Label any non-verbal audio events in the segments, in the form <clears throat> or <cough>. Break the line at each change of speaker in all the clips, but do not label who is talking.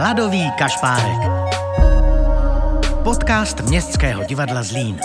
Hladový kašpárek. Podcast Městského divadla Zlín.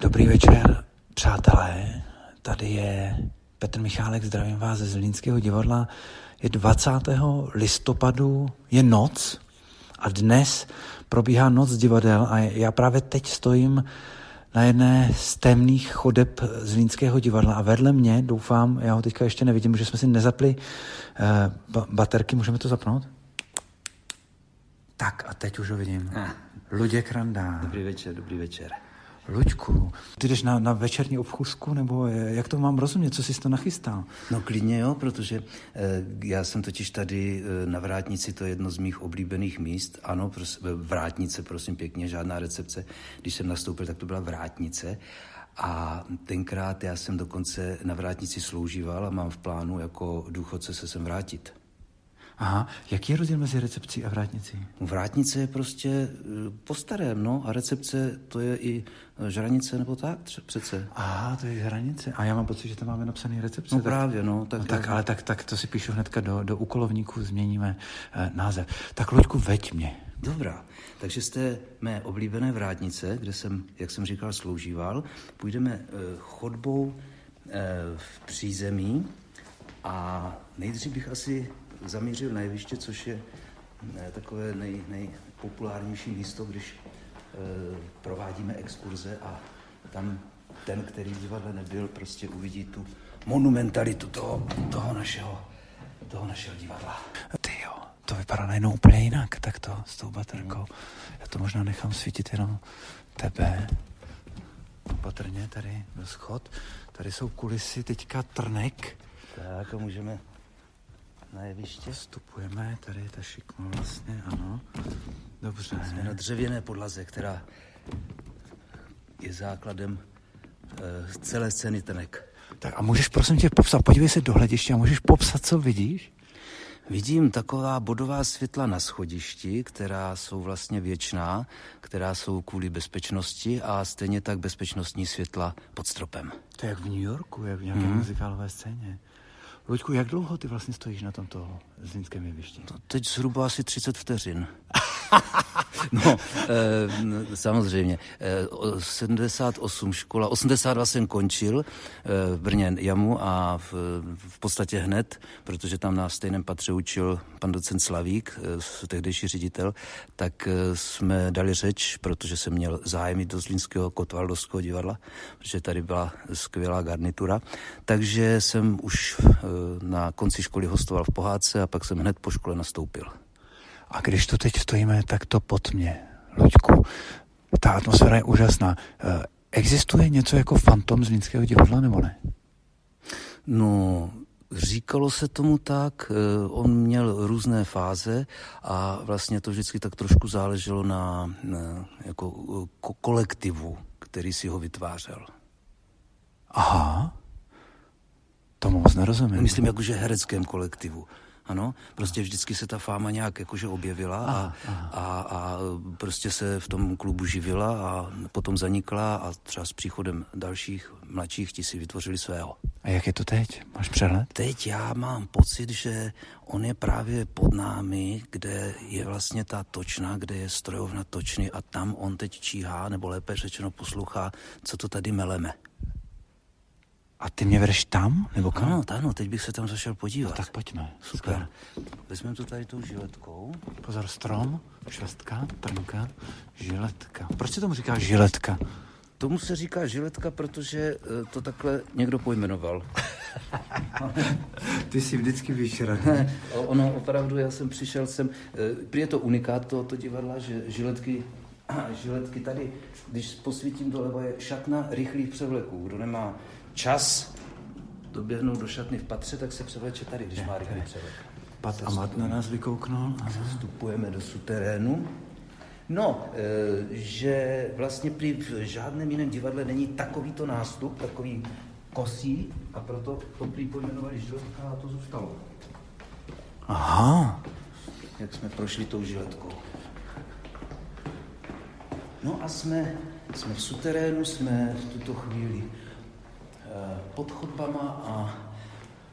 Dobrý večer, přátelé. Tady je Petr Michálek, zdravím vás ze Zlínského divadla. Je 20. listopadu, je noc a dnes probíhá noc divadel a já právě teď stojím na jedné z temných chodeb Zlínského divadla a vedle mě, doufám, já ho teďka ještě nevidím, že jsme si nezapli uh, baterky, můžeme to zapnout? Tak a teď už ho vidím.
Ah.
Luděk Randá.
Dobrý večer, dobrý večer.
Luďku, ty jdeš na, na večerní obchůzku, nebo jak to mám rozumět, co jsi to nachystal?
No klidně jo, protože eh, já jsem totiž tady eh, na Vrátnici, to je jedno z mých oblíbených míst. Ano, pros, Vrátnice, prosím pěkně, žádná recepce. Když jsem nastoupil, tak to byla Vrátnice. A tenkrát já jsem dokonce na Vrátnici sloužíval a mám v plánu jako důchodce se sem vrátit.
Aha, jaký je rozdíl mezi recepcí a vrátnicí?
Vrátnice je prostě eh, po starém, no, a recepce to je i eh, žranice nebo tak tře- přece.
Aha, to je hranice. A já mám pocit, že tam máme napsaný recepce.
No
tak,
právě, no. Tak,
no tak ale tak, tak to si píšu hnedka do, do úkolovníku, změníme eh, název. Tak Luďku, veď mě.
Dobrá, takže z té mé oblíbené vrátnice, kde jsem, jak jsem říkal, sloužíval, půjdeme eh, chodbou eh, v přízemí a nejdřív bych asi zamířil na jeviště, což je eh, takové nej, nejpopulárnější místo, když eh, provádíme exkurze a tam ten, který v divadle nebyl, prostě uvidí tu monumentalitu toho, toho, našeho, toho našeho divadla.
Ty jo, to vypadá najednou úplně jinak, tak to s tou baterkou. Já to možná nechám svítit jenom tebe. Opatrně tady do schod. Tady jsou kulisy, teďka trnek.
Tak a můžeme na jeviště.
Vstupujeme, tady je ta šikma vlastně, ano. Dobře.
Jsme na dřevěné podlaze, která je základem e, celé scény Trnek.
Tak a můžeš prosím tě popsat, podívej se do hlediště a můžeš popsat, co vidíš?
Vidím taková bodová světla na schodišti, která jsou vlastně věčná, která jsou kvůli bezpečnosti a stejně tak bezpečnostní světla pod stropem.
To je jak v New Yorku, jak v nějaké mm. muzikálové scéně. Luďku, jak dlouho ty vlastně stojíš na tomto zlínském jevišti?
To teď zhruba asi 30 vteřin. <laughs> <laughs> no, e, samozřejmě. E, 78 škola, 82 jsem končil e, v Brně jamu a v, v podstatě hned, protože tam na stejném patře učil pan docent Slavík, e, tehdejší ředitel, tak e, jsme dali řeč, protože jsem měl zájem do Zlínského kotvaldovského divadla, protože tady byla skvělá garnitura. Takže jsem už e, na konci školy hostoval v pohádce a pak jsem hned po škole nastoupil.
A když tu teď stojíme, tak to pod mě, Luďku. Ta atmosféra je úžasná. Existuje něco jako fantom z Línského divadla, nebo ne?
No, Říkalo se tomu tak, on měl různé fáze a vlastně to vždycky tak trošku záleželo na, na jako ko- kolektivu, který si ho vytvářel.
Aha, tomu moc nerozumím.
Myslím jakože hereckém kolektivu. Ano, prostě vždycky se ta fáma nějak jakože objevila a, a, a prostě se v tom klubu živila a potom zanikla a třeba s příchodem dalších mladších ti si vytvořili svého.
A jak je to teď? Máš přehled?
Teď já mám pocit, že on je právě pod námi, kde je vlastně ta točna, kde je strojovna točny a tam on teď číhá, nebo lépe řečeno poslouchá, co to tady meleme.
A ty mě vedeš tam? Nebo kam?
Ano, ano, teď bych se tam zašel podívat.
No, tak pojďme.
Super. Vezmeme to tady tou žiletkou.
Pozor, strom, švestka, trnka, žiletka. Proč se tomu říká žiletka?
Tomu se říká žiletka, protože to takhle někdo pojmenoval. <laughs>
Ty si vždycky víš
ono opravdu, já jsem přišel sem, prý je to unikát tohoto divadla, že žiletky, <clears throat> žiletky tady, když posvítím doleva, je šatna rychlých převleků. Kdo nemá čas doběhnout do šatny v patře, tak se převleče tady, když má rychlý převlek.
Pat a mat na nás vykouknul.
Vstupujeme do suterénu. No, e, že vlastně při v žádném jiném divadle není takovýto nástup, takový kosí a proto to prý pojmenovali žiletka a to zůstalo.
Aha.
Jak jsme prošli tou žiletkou. No a jsme, jsme v suterénu, jsme v tuto chvíli pod chodbama a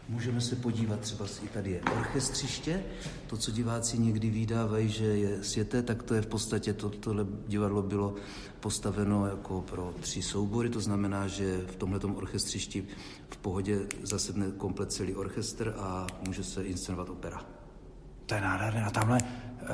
Můžeme se podívat, třeba i tady je orchestřiště, to, co diváci někdy vydávají, že je světé, tak to je v podstatě, to, tohle divadlo bylo postaveno jako pro tři soubory, to znamená, že v tomhle orchestřišti v pohodě zasedne komplet celý orchestr a může se inscenovat opera.
To je nádherné. A tamhle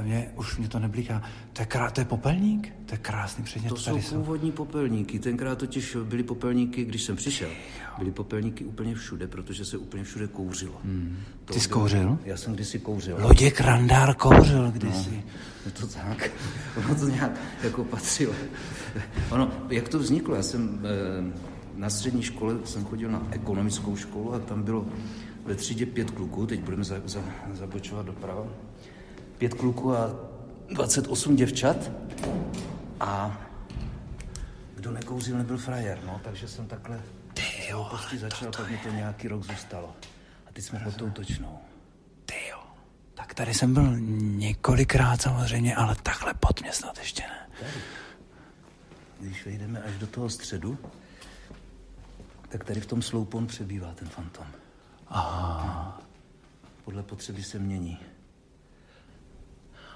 mě, už mě to nebliká. To je, krá, to je popelník? To je krásný předmět.
To jsou tady původní popelníky. Tenkrát totiž byly popelníky, když jsem přišel, byly popelníky úplně všude, protože se úplně všude kouřilo. Hmm.
To Ty jsi kouřil?
Já jsem kdysi kouřil.
Lodě Krandár kouřil kdysi. No,
je to tak. <laughs> Ono to nějak jako patřilo. <laughs> Ono, jak to vzniklo? Já jsem eh, na střední škole jsem chodil na ekonomickou školu a tam bylo ve třídě pět kluků, teď budeme za, za, zabočovat doprava, pět kluků a 28 děvčat a kdo nekouřil, nebyl frajer, no, takže jsem takhle
Ty jo,
prostě začal, pak mi to nějaký rok zůstalo. A teď jsme pod tou točnou.
Ty jo. Tak tady jsem byl několikrát samozřejmě, ale takhle pod mě snad ještě ne. Tady.
Když vejdeme až do toho středu, tak tady v tom sloupu on přebývá, ten fantom.
Aha.
Podle potřeby se mění.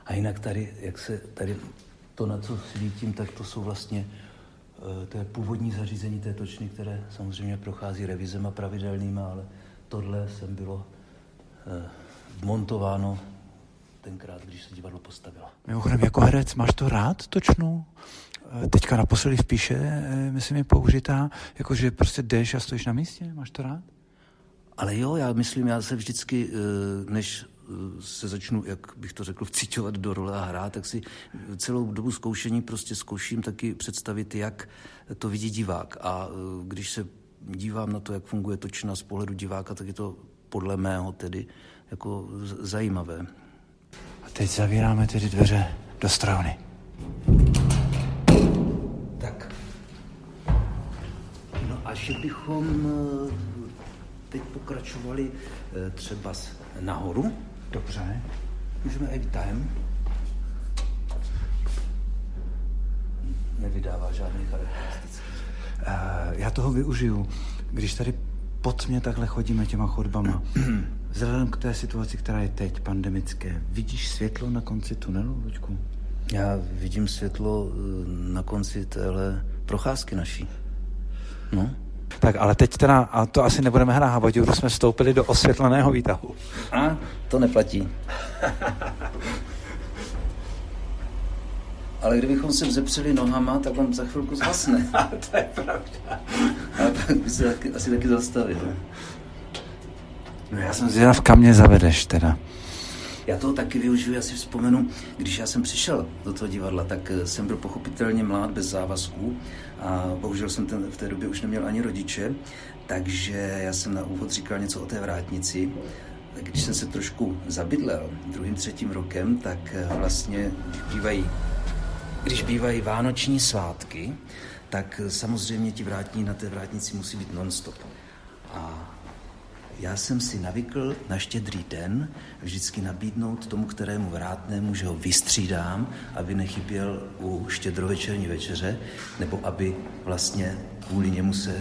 A jinak tady, jak se tady to, na co svítím, tak to jsou vlastně eh, to je původní zařízení té točny, které samozřejmě prochází revizema pravidelnýma, ale tohle jsem bylo eh, montováno tenkrát, když se divadlo postavilo.
Mimochodem, jako herec, máš to rád, točnu? Eh, teďka naposledy v píše, myslím, je použitá, jakože prostě jdeš a stojíš na místě, máš to rád?
Ale jo, já myslím, já se vždycky, než se začnu, jak bych to řekl, vcíťovat do role a hrát, tak si celou dobu zkoušení prostě zkouším taky představit, jak to vidí divák. A když se dívám na to, jak funguje točna z pohledu diváka, tak je to podle mého tedy jako zajímavé.
A teď zavíráme tedy dveře do strany.
a že bychom eh, teď pokračovali eh, třeba nahoru.
Dobře.
Můžeme i time. Nevydává žádný charakteristický.
Uh, já toho využiju. Když tady pod mě takhle chodíme těma chodbama, <clears throat> vzhledem k té situaci, která je teď, pandemické, vidíš světlo na konci tunelu, Luďku?
Já vidím světlo na konci téhle procházky naší. No.
Tak ale teď teda, a to asi nebudeme hrát Havodiu, jsme vstoupili do osvětleného výtahu.
A to neplatí. Ale kdybychom se vzepřeli nohama, tak on za chvilku zhasne. <laughs>
to je pravda.
A pak by se taky, asi taky zastavil.
No já jsem zvědav, kam mě zavedeš teda.
Já toho taky využiju, já si vzpomenu, když já jsem přišel do toho divadla, tak eh, jsem byl pochopitelně mlád, bez závazků a bohužel jsem ten, v té době už neměl ani rodiče, takže já jsem na úvod říkal něco o té vrátnici. Když jsem se trošku zabydlel druhým, třetím rokem, tak eh, vlastně, bývají, když bývají vánoční svátky, tak eh, samozřejmě ti vrátní na té vrátnici musí být nonstop. Já jsem si navykl na štědrý den vždycky nabídnout tomu, kterému vrátnému, že ho vystřídám, aby nechyběl u štědrovečerní večeře, nebo aby vlastně kvůli němu se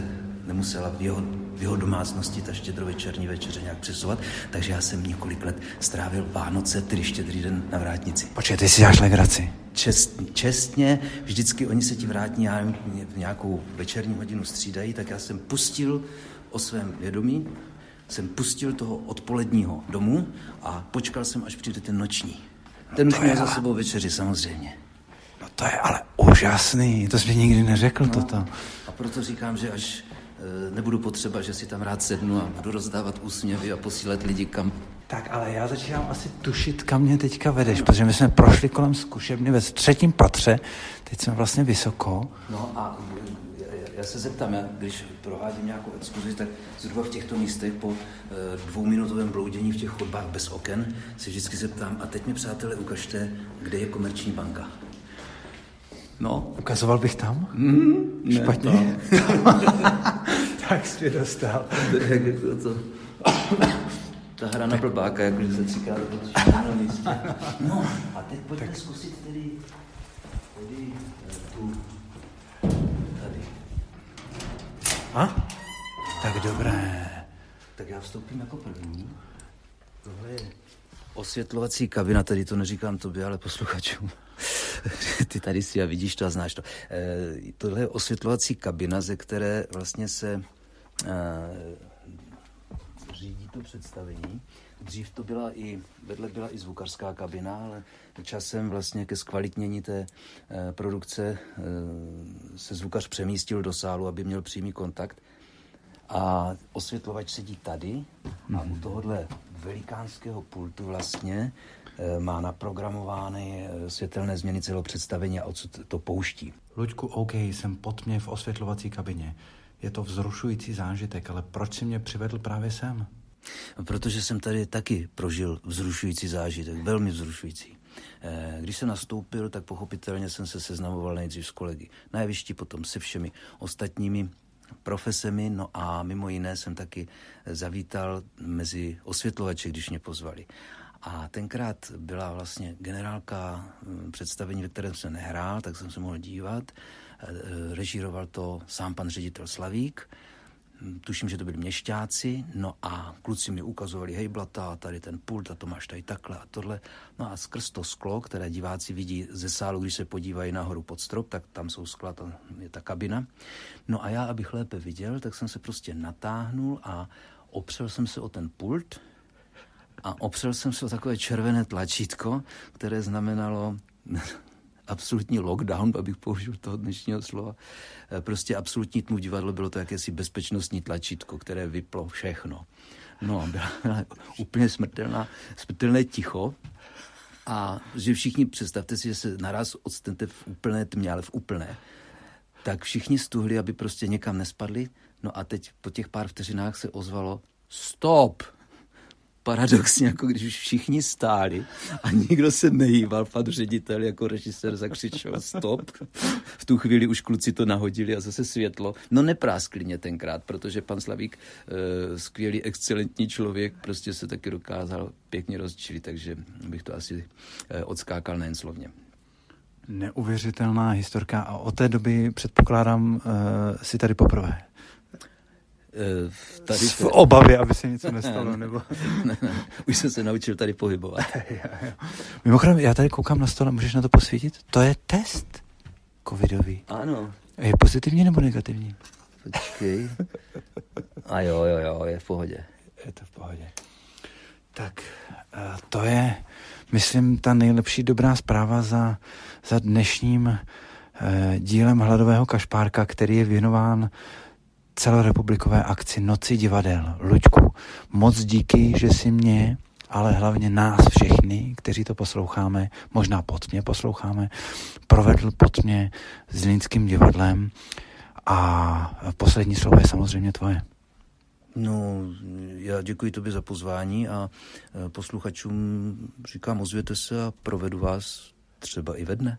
nemusela v jeho, v jeho domácnosti ta štědrovečerní večeře nějak přesovat, takže já jsem několik let strávil Vánoce, tedy štědrý den na vrátnici.
Počkej, ty si děláš legraci.
Čest, čestně, vždycky oni se ti vrátní, já v nějakou večerní hodinu střídají, tak já jsem pustil o svém vědomí, jsem pustil toho odpoledního domů a počkal jsem, až přijde ten noční. Ten už měl za sebou večeři, samozřejmě.
No to je ale úžasný, to jsi mi nikdy neřekl no, toto.
A proto říkám, že až e, nebudu potřeba, že si tam rád sednu a budu rozdávat úsměvy a posílat lidi kam.
Tak ale já začínám asi tušit, kam mě teďka vedeš, protože my jsme prošli kolem zkušebny ve třetím patře, teď jsme vlastně vysoko.
No a já se zeptám, já, když provádím nějakou exkurzi, tak zhruba v těchto místech po e, dvouminutovém bloudění v těch chodbách bez oken se vždycky zeptám, a teď mi přátelé ukažte, kde je komerční banka. No.
Ukazoval bych tam?
Mm,
ne, Špatně? <laughs> tak jsi mě dostal.
jak jako to... Ta hra na blbáka, jakože se třikrát na místě. No, a teď pojďme tak. zkusit tedy, tedy eh, tu
a? Tak dobré.
Tak já vstoupím jako první. Tohle je osvětlovací kabina, tady to neříkám tobě, ale posluchačům. <laughs> Ty tady si a vidíš to a znáš to. E, tohle je osvětlovací kabina, ze které vlastně se e, to představení. Dřív to byla i, vedle byla i zvukařská kabina, ale časem vlastně ke zkvalitnění té e, produkce e, se zvukař přemístil do sálu, aby měl přímý kontakt. A osvětlovač sedí tady a u tohohle velikánského pultu vlastně e, má naprogramovány světelné změny celého představení a odsud to pouští.
Luďku, OK, jsem pod mě v osvětlovací kabině. Je to vzrušující zážitek, ale proč si mě přivedl právě sem?
Protože jsem tady taky prožil vzrušující zážitek, velmi vzrušující. Eh, když jsem nastoupil, tak pochopitelně jsem se seznamoval nejdřív s kolegy na jevišti, potom se všemi ostatními profesemi, no a mimo jiné jsem taky zavítal mezi osvětlovače, když mě pozvali. A tenkrát byla vlastně generálka hm, představení, ve kterém jsem nehrál, tak jsem se mohl dívat. Eh, režíroval to sám pan ředitel Slavík, tuším, že to byli měšťáci, no a kluci mi ukazovali, hej blata, tady ten pult a to máš tady takhle a tohle. No a skrz to sklo, které diváci vidí ze sálu, když se podívají nahoru pod strop, tak tam jsou skla, to je ta kabina. No a já, abych lépe viděl, tak jsem se prostě natáhnul a opřel jsem se o ten pult a opřel jsem se o takové červené tlačítko, které znamenalo absolutní lockdown, abych použil toho dnešního slova. Eh, prostě absolutní tmu divadlo bylo to jakési bezpečnostní tlačítko, které vyplo všechno. No, byla, byla úplně smrtelná, smrtelné ticho. A že všichni, představte si, že se naraz odstanete v úplné tmě, ale v úplné, tak všichni stuhli, aby prostě někam nespadli. No a teď po těch pár vteřinách se ozvalo stop paradoxně, jako když už všichni stáli a nikdo se nehýbal, pan ředitel jako režisér zakřičel stop. V tu chvíli už kluci to nahodili a zase světlo. No nepráskli mě tenkrát, protože pan Slavík, eh, skvělý, excelentní člověk, prostě se taky dokázal pěkně rozčilit, takže bych to asi eh, odskákal nejen slovně.
Neuvěřitelná historka a od té doby předpokládám uh, si tady poprvé.
Eh, tady
v obavě, aby se něco nestalo, nebo... <laughs>
ne, ne, už jsem se naučil tady pohybovat. <laughs>
Mimochodem, já tady koukám na stole, můžeš na to posvítit? To je test covidový.
Ano.
Je pozitivní nebo negativní?
Počkej. A jo, jo, jo, je v pohodě.
Je to v pohodě. Tak eh, to je, myslím, ta nejlepší dobrá zpráva za, za dnešním eh, dílem Hladového kašpárka, který je věnován celorepublikové akci Noci divadel. Luďku, moc díky, že si mě, ale hlavně nás všechny, kteří to posloucháme, možná pod mě posloucháme, provedl pod mě s Línským divadlem a poslední slovo je samozřejmě tvoje.
No, já děkuji tobě za pozvání a e, posluchačům říkám, ozvěte se a provedu vás třeba i ve dne.